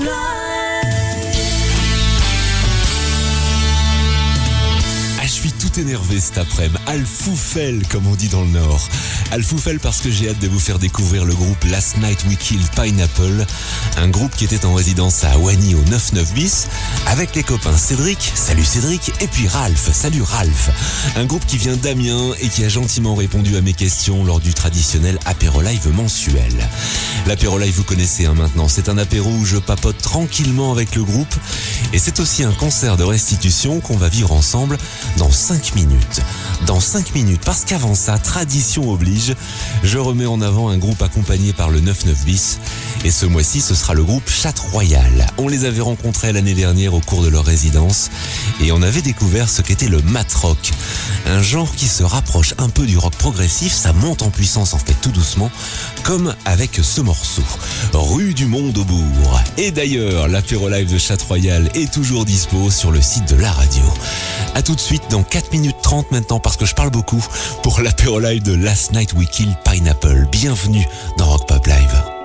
了。Énervé cet après-midi. Alfoufel, comme on dit dans le Nord. Alfoufel parce que j'ai hâte de vous faire découvrir le groupe Last Night We Killed Pineapple. Un groupe qui était en résidence à Wani au 99 bis. Avec les copains Cédric, salut Cédric, et puis Ralph, salut Ralph. Un groupe qui vient d'Amiens et qui a gentiment répondu à mes questions lors du traditionnel apéro live mensuel. L'apéro live, vous connaissez hein, maintenant. C'est un apéro où je papote tranquillement avec le groupe. Et c'est aussi un concert de restitution qu'on va vivre ensemble dans 5 minutes. Dans 5 minutes, parce qu'avant ça, tradition oblige, je remets en avant un groupe accompagné par le 99 bis. Et ce mois-ci, ce sera le groupe Chat Royal. On les avait rencontrés l'année dernière au cours de leur résidence et on avait découvert ce qu'était le mat rock. Un genre qui se rapproche un peu du rock progressif, ça monte en puissance en fait tout doucement, comme avec ce morceau. Rue du Monde au Bourg. Et d'ailleurs, l'apéro live de Chat Royal est toujours dispo sur le site de la radio. A tout de suite dans 4 minutes 30 maintenant parce que je parle beaucoup pour l'apéro live de Last Night We Kill Pineapple. Bienvenue dans Rock Pop Live.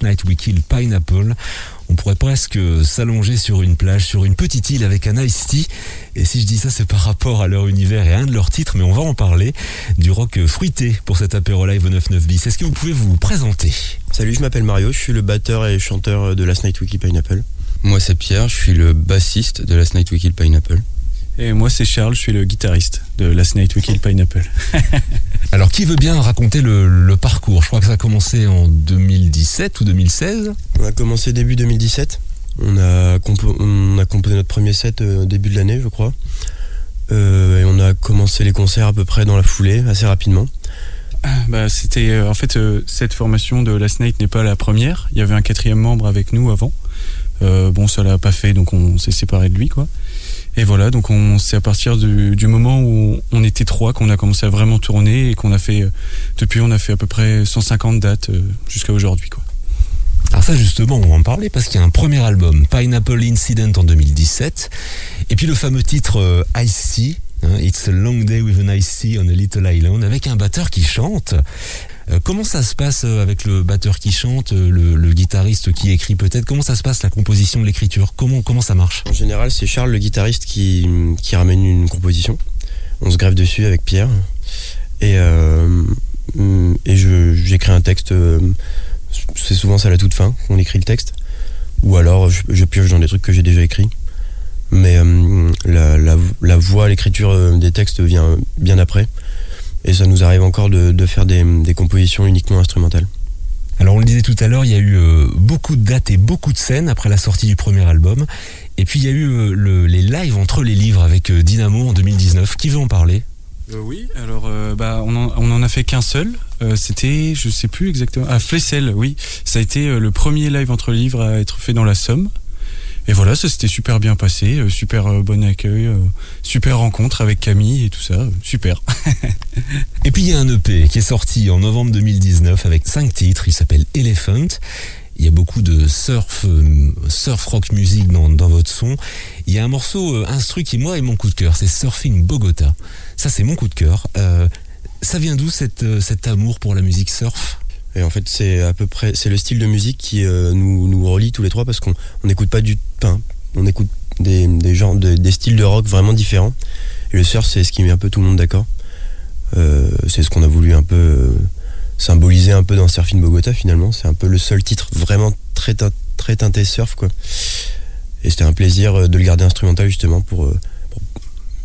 Last Night We Kill Pineapple, on pourrait presque s'allonger sur une plage, sur une petite île avec un ice tea. Et si je dis ça, c'est par rapport à leur univers et à un de leurs titres, mais on va en parler. Du rock fruité pour cet apéro live au 99 bis. Est-ce que vous pouvez vous présenter? Salut, je m'appelle Mario, je suis le batteur et chanteur de Last Night We Kill Pineapple. Moi c'est Pierre, je suis le bassiste de Last Night We Kill Pineapple. Et moi c'est Charles, je suis le guitariste de Last Night We Kill Pineapple. Alors qui veut bien raconter le, parcours? Je crois que ça a commencé en 2017 ou 2016 On a commencé début 2017. On a, on a composé notre premier set au début de l'année je crois. Euh, et on a commencé les concerts à peu près dans la foulée, assez rapidement. Bah, c'était euh, en fait euh, cette formation de Last Night n'est pas la première. Il y avait un quatrième membre avec nous avant. Euh, bon, ça l'a pas fait, donc on s'est séparé de lui, quoi. Et voilà, donc on c'est à partir du, moment où on était trois qu'on a commencé à vraiment tourner et qu'on a fait euh, depuis on a fait à peu près 150 dates euh, jusqu'à aujourd'hui, quoi. Alors ça justement, on va en parler parce qu'il y a un premier album, Pineapple Incident en 2017, et puis le fameux titre Ice Tea, hein, It's a long day with an tea on a little island, avec un batteur qui chante. Euh, comment ça se passe euh, avec le batteur qui chante, euh, le, guitariste qui écrit peut-être? Comment ça se passe la composition, l'écriture? Comment, ça marche? En général, c'est Charles, le guitariste, qui, ramène une composition. On se grève dessus avec Pierre. Et, j'écris un texte. c'est souvent ça à la toute fin, on écrit le texte. Ou alors je, pioche dans des trucs que j'ai déjà écrits. Mais la voix, l'écriture des textes vient bien après. Et ça nous arrive encore de, faire des, compositions uniquement instrumentales. Alors on le disait tout à l'heure, il y a eu euh, beaucoup de dates et beaucoup de scènes après la sortie du premier album. Et puis il y a eu euh, les lives entre les livres avec euh, Dynamo en 2019. Qui veut en parler? Oui, alors bah, on, en, a fait qu'un seul. C'était, je sais plus exactement, à ah, Flessel, oui. Ça a été le premier live entre les livres à être fait dans la Somme. Et voilà, ça s'était super bien passé, euh, super euh, bon accueil, euh, super rencontre avec Camille et tout ça, super. et puis il y a un EP qui est sorti en novembre 2019 avec cinq titres, il s'appelle Elephant. Il y a beaucoup de surf, surf rock music dans, votre son. Il y a un morceau instru qui moi est mon coup de cœur, c'est Surfing Bogota. Ça c'est mon coup de cœur. ça vient d'où cet amour pour la musique surf? Et en fait, c'est à peu près, c'est le style de musique qui euh, nous, nous relie tous les trois parce qu'on n'écoute pas du, pain on écoute des, des genres, des styles de rock vraiment différents. Et le surf, c'est ce qui met un peu tout le monde d'accord. Euh, c'est ce qu'on a voulu un peu euh, symboliser un peu dans Surfing Bogota finalement. C'est un peu le seul titre vraiment très, très teinté surf quoi. Et c'était un plaisir de le garder instrumental justement pour,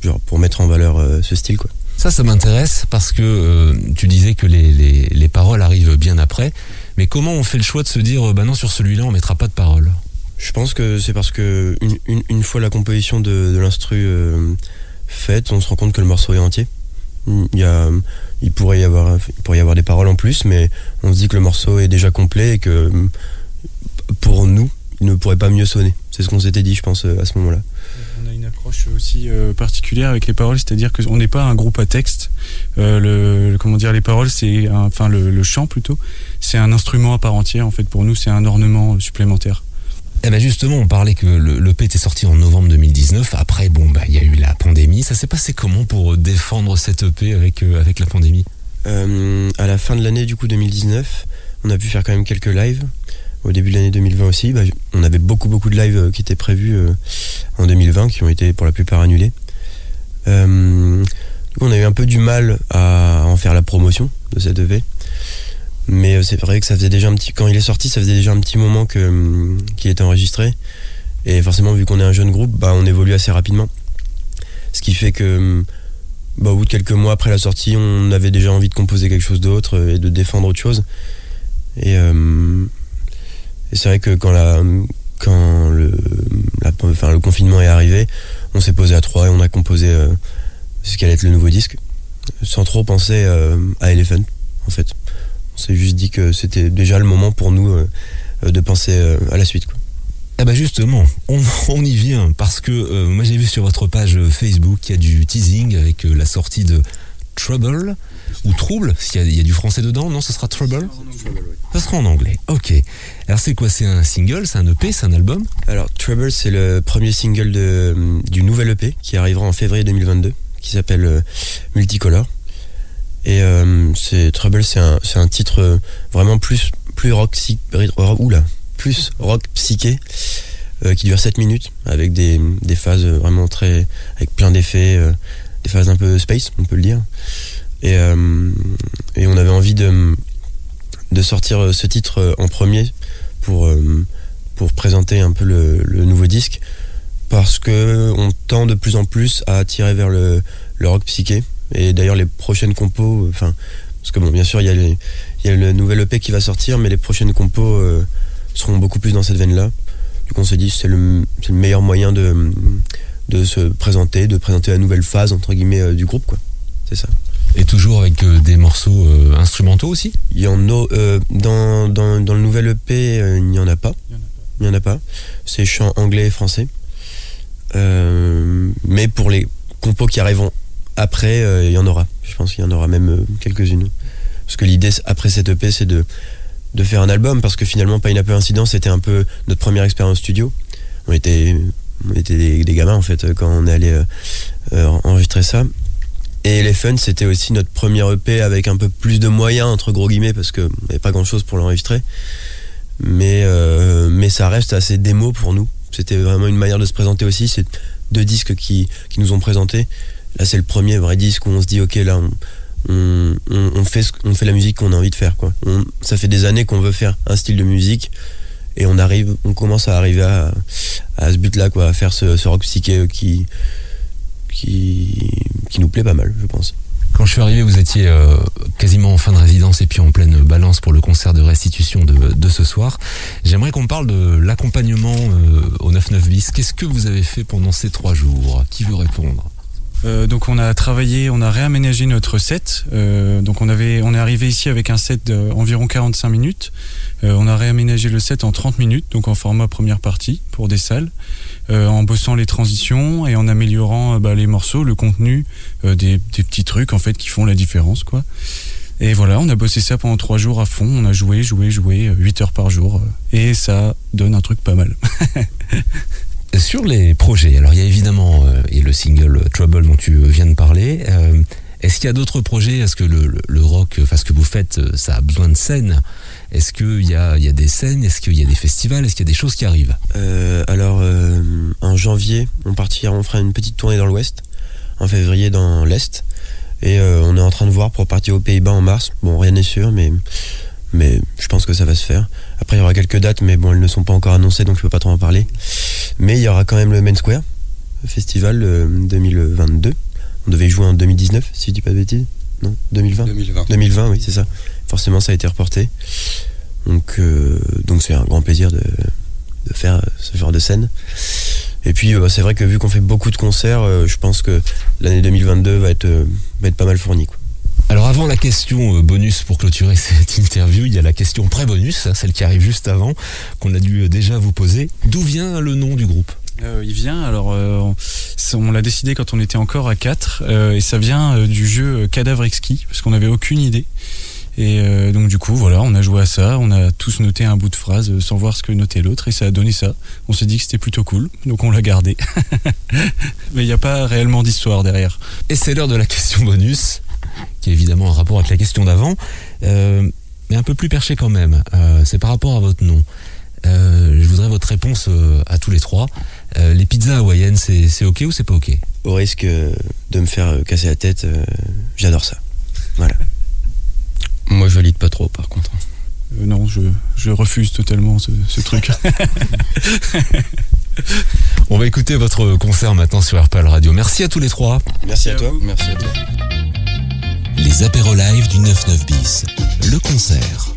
pour, pour mettre en valeur ce style quoi. Ça, ça m'intéresse parce que euh, tu disais que les, les, paroles arrivent bien après. Mais comment on fait le choix de se dire, euh, bah non, sur celui-là, on mettra pas de paroles? Je pense que c'est parce que une, une, fois la composition de, de l'instru euh, faite, on se rend compte que le morceau est entier. Il, y a, il, pourrait y avoir, il pourrait y avoir des paroles en plus, mais on se dit que le morceau est déjà complet et que pour nous, il ne pourrait pas mieux sonner. C'est ce qu'on s'était dit, je pense, à ce moment-là une approche aussi euh, particulière avec les paroles, c'est-à-dire qu'on n'est pas un groupe à texte. Euh, le, comment dire, les paroles, c'est enfin le, chant plutôt, c'est un instrument à part entière. En fait, pour nous, c'est un ornement supplémentaire. Eh ben justement, on parlait que le, le était sorti en novembre 2019. Après, bon, bah, il y a eu la pandémie. Ça s'est passé comment pour défendre cette EP avec, euh, avec la pandémie? À la fin de l'année, du coup, 2019, on a pu faire quand même quelques lives au début de l'année 2020 aussi. Bah, on avait beaucoup beaucoup de lives euh, qui étaient prévus euh, en 2020, qui ont été pour la plupart annulés. Euh, on a eu un peu du mal à en faire la promotion de cette EP. Mais c'est vrai que ça faisait déjà un petit. Quand il est sorti, ça faisait déjà un petit moment que, qu'il était enregistré. Et forcément, vu qu'on est un jeune groupe, bah, on évolue assez rapidement. Ce qui fait que, bah, au bout de quelques mois après la sortie, on avait déjà envie de composer quelque chose d'autre et de défendre autre chose. Et, et c'est vrai que quand, la, quand le, le confinement est arrivé, on s'est posé à trois et on a composé euh, ce qu'allait être le nouveau disque, sans trop penser euh, à Elephant, en fait. On s'est juste dit que c'était déjà le moment pour nous euh, de penser à la suite. Ah bah justement, on, on, y vient parce que moi j'ai vu sur votre page Facebook qu'il y a du teasing avec la sortie de Trouble ou Trouble, s'il y, a du français dedans, non, ce sera Trouble? Ça sera en anglais, ok. Alors c'est quoi? C'est un single, c'est un EP, c'est un album? Alors Trouble, c'est le premier single de, du nouvel EP qui arrivera en février 2022, qui s'appelle euh, Multicolor. Et euh, Trouble, c'est un, un titre euh, vraiment plus plus rock, oula, plus rock psyché, qui dure 7 minutes, avec des, des phases vraiment très, avec plein d'effets, phases un peu space, on peut le dire. Et, euh, on avait envie de sortir euh, ce titre euh, en premier pour présenter un peu le, nouveau disque. Parce que on tend de plus en plus à tirer vers le, rock psyché. Et d'ailleurs les prochaines compos enfin parce que bon bien sûr il y y a le nouvel EP qui va sortir mais les prochaines compos seront beaucoup plus dans cette veine là du coup on s'est dit c'est le meilleur moyen de de se présenter de présenter la nouvelle phase entre guillemets euh, du groupe quoi c'est ça Et toujours avec euh, des morceaux euh, instrumentaux aussi? Il y en a euh, dans, dans, dans le nouvel EP il n'y en a pas Il y en a pas. il n'y en a pas. C'est chant anglais et français. Mais pour les compos qui arriveront après, il y en aura. Je pense qu'il y en aura même quelques-unes. Parce que l'idée, après cette EP, c'est de, de faire un album. Parce que finalement, Pineapple Incident, c'était un peu notre première expérience studio. On était, on était des, gamins, en fait, quand on est allé euh, euh, enregistrer ça. Et les Fun, c'était aussi notre premier EP avec un peu plus de moyens, entre gros guillemets, parce qu'on n'avait pas grand-chose pour l'enregistrer mais euh, mais ça reste assez démo pour nous. C'était vraiment une manière de se présenter aussi. C'est deux disques qui, qui nous ont présenté. Là, c'est le premier vrai disque où on se dit ok là on, fait ce- on fait la musique qu'on a envie de faire quoi. Ça fait des années qu'on veut faire un style de musique et on arrive on commence à arriver à, à ce but là quoi, à faire ce, ce rock psyché qui qui qui nous plaît pas mal, je pense. Quand je suis arrivé, vous étiez euh, quasiment en fin de résidence et puis en pleine balance pour le concert de restitution de, de ce soir. J'aimerais qu'on parle de l'accompagnement euh, au 99 bis. Qu'est-ce que vous avez fait pendant ces trois jours? Qui veut répondre? Euh, donc on a travaillé, on a réaménagé notre set. Euh, donc on avait, on est arrivé ici avec un set d'environ 45 minutes. Euh, on a réaménagé le set en 30 minutes, donc en format première partie pour des salles, en bossant les transitions et en améliorant bah, les morceaux, le contenu, des, petits trucs en fait qui font la différence quoi. Et voilà, on a bossé ça pendant trois jours à fond. On a joué, joué, joué, 8 heures par jour, et ça donne un truc pas mal. Sur les projets, alors il y a évidemment euh, le single Trouble dont tu viens de parler. euh, Est-ce qu'il y a d'autres projets? Est-ce que le, rock, enfin ce que vous faites, euh, ça a besoin de scènes Est-ce qu'il y a, y a des scènes? Est-ce qu'il y a des festivals? Est-ce qu'il y a des choses qui arrivent? Euh, alors, euh, en janvier, on partira, on fera une petite tournée dans l'ouest. En février, dans l'est. Et euh, on est en train de voir pour partir aux Pays-Bas en mars. Bon, rien n'est sûr, mais, mais je pense que ça va se faire. Après, il y aura quelques dates, mais bon, elles ne sont pas encore annoncées, donc je peux pas trop en parler. Mais il y aura quand même le Main Square festival euh, 2022. On devait y jouer en 2019, si je dis pas de bêtises. Non, 2020 2020. 2020, oui, c'est ça. Forcément, ça a été reporté. Donc, euh, donc c'est un grand plaisir de, de faire euh, ce genre de scène. Et puis, euh, c'est vrai que vu qu'on fait beaucoup de concerts, euh, je pense que l'année 2022 va être, euh, va être pas mal fournie. Quoi. Alors avant la question euh, bonus pour clôturer cette interview, il y a la question pré-bonus, hein, celle qui arrive juste avant, qu'on a dû euh, déjà vous poser. D'où vient le nom du groupe? Euh, il vient, alors euh, on- l'a décidé quand on était encore à 4 et ça vient euh, du jeu euh, Cadavre Exquis parce qu'on n'avait aucune idée. Et euh, donc du coup voilà, on a joué à ça, on a tous noté un bout de phrase euh, sans voir ce que notait l'autre et ça a donné ça. On s'est dit que c'était plutôt cool, donc on l'a gardé. Mais il n'y a pas réellement d'histoire derrière. Et c'est l'heure de la question bonus, qui a évidemment un rapport avec la question d'avant, euh, mais un peu plus perché quand même. Euh, c'est par rapport à votre nom. Euh, je voudrais votre réponse euh, à tous les trois. Euh, les pizzas hawaïennes, c'est c'est ok ou c'est pas ok? Au risque de me faire casser la tête, euh, j'adore ça. Voilà. Moi, je valide pas trop, par contre. Euh, non, je, je refuse totalement ce, ce truc. On va écouter votre concert maintenant sur RPL Radio. Merci à tous les trois. Merci à toi. Merci à toi. Les apéros live du 99 bis. Le concert.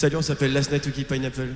Salut, on s'appelle Last Night Pineapple.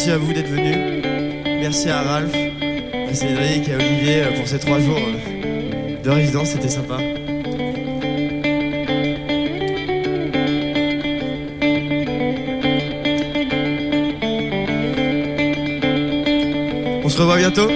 Merci à vous d'être venus. Merci à Ralph, à Cédric, à Olivier pour ces trois jours de résidence, c'était sympa. On se revoit bientôt.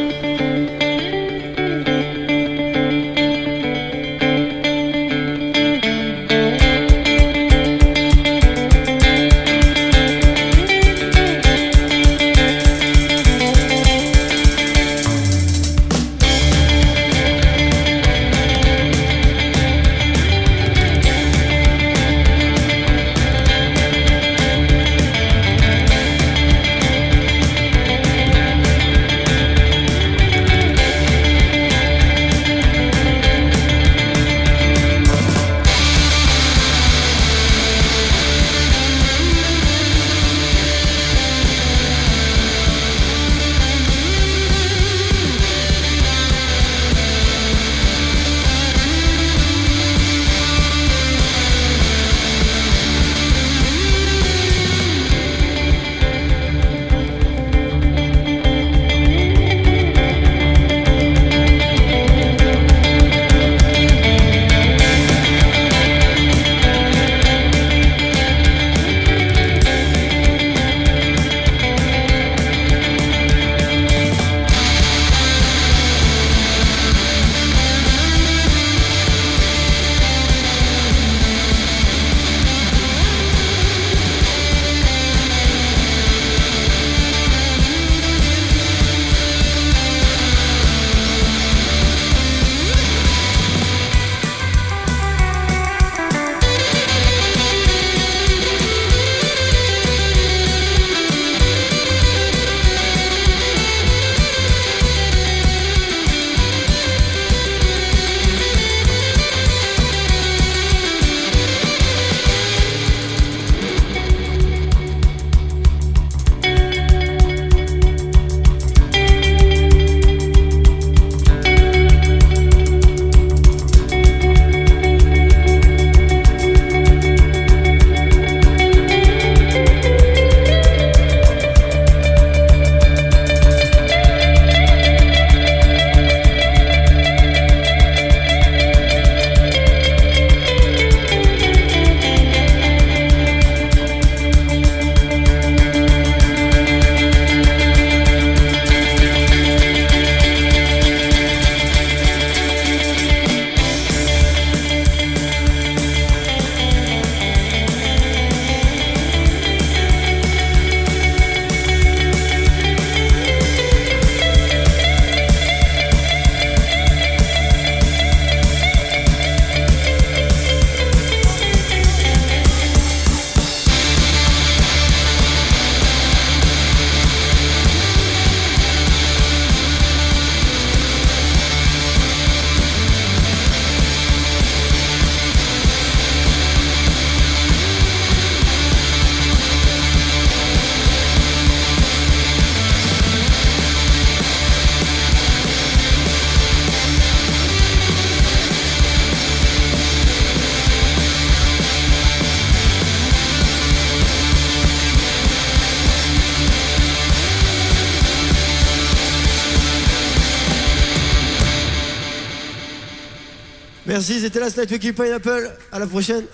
Merci, c'était la Night Wiki Pineapple. À la prochaine.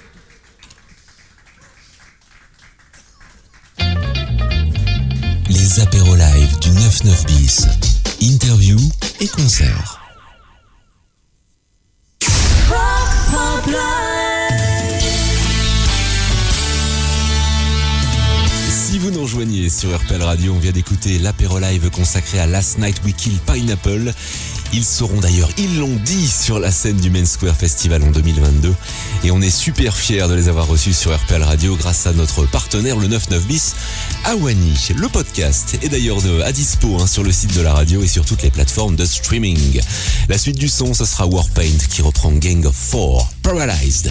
Les apéros live du 99 bis. Interview et concert. Si vous nous rejoignez sur RPL Radio, on vient d'écouter l'apéro live consacré à Last Night We Pineapple. Ils seront d'ailleurs, ils l'ont dit, sur la scène du Main Square Festival en 2022. Et on est super fiers de les avoir reçus sur RPL Radio grâce à notre partenaire, le 99 bis, Awani. Le podcast est d'ailleurs à dispo hein, sur le site de la radio et sur toutes les plateformes de streaming. La suite du son, ce sera Warpaint qui reprend Gang of Four, Paralyzed.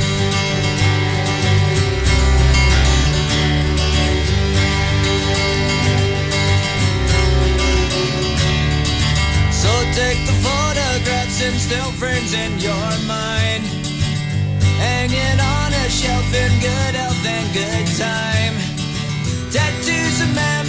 Take the photographs and still frames in your mind. Hanging on a shelf in good health and good time. Tattoos of man.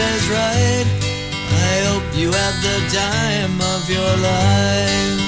Is right. I hope you had the time of your life.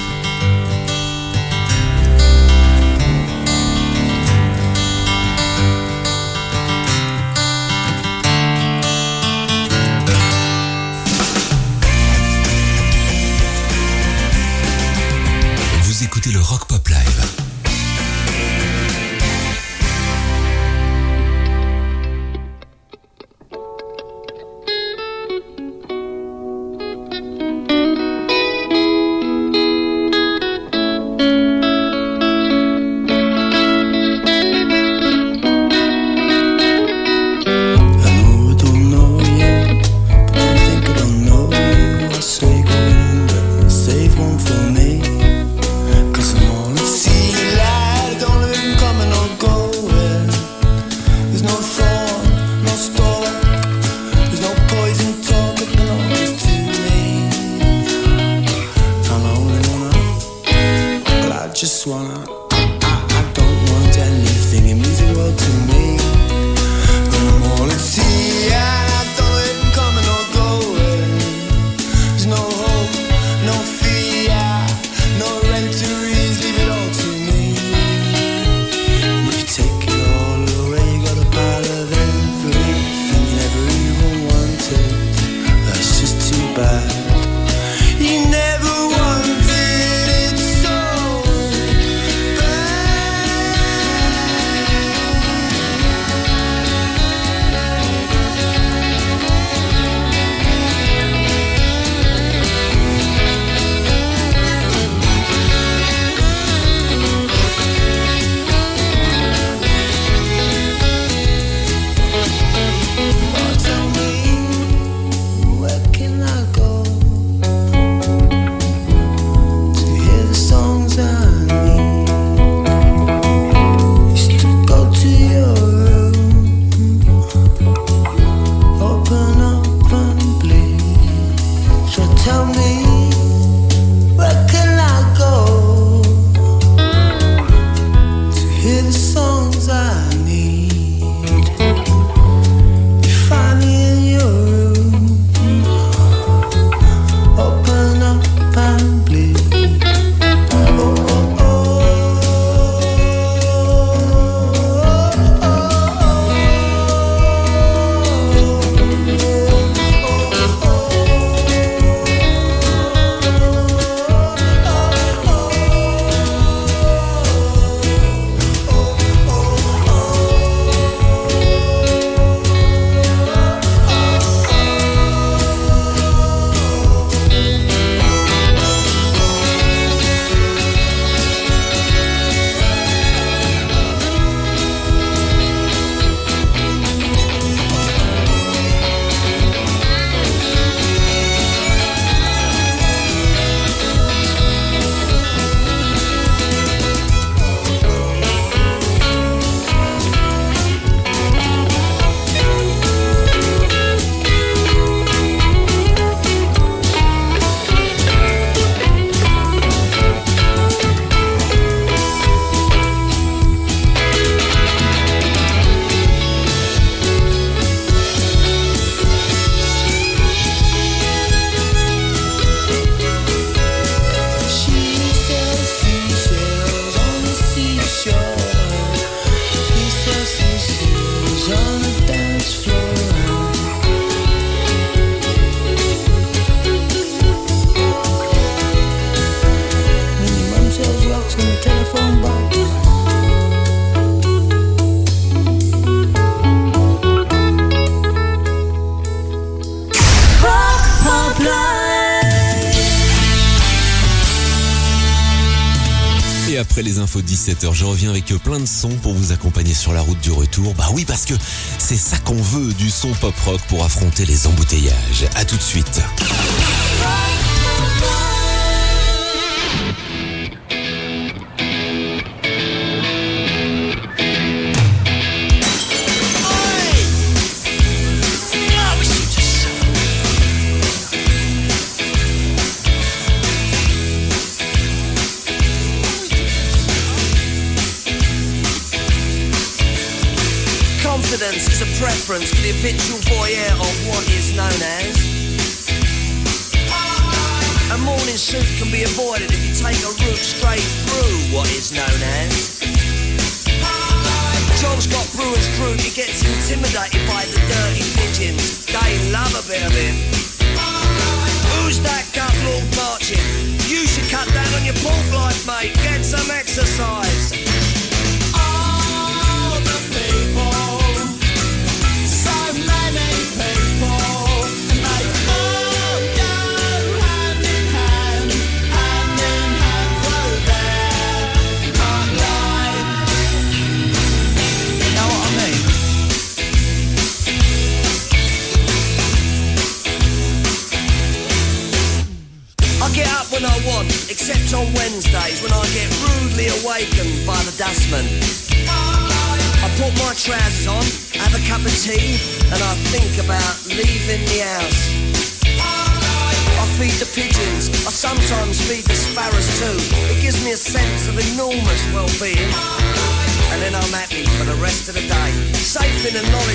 17h. Je reviens avec euh, plein de sons pour vous accompagner sur la route du retour. Bah oui, parce que c'est ça qu'on veut, du son pop rock pour affronter les embouteillages. À tout de suite. Fais-nous. sense of enormous well-being. And then I'm happy for the rest of the day, safe in the knowledge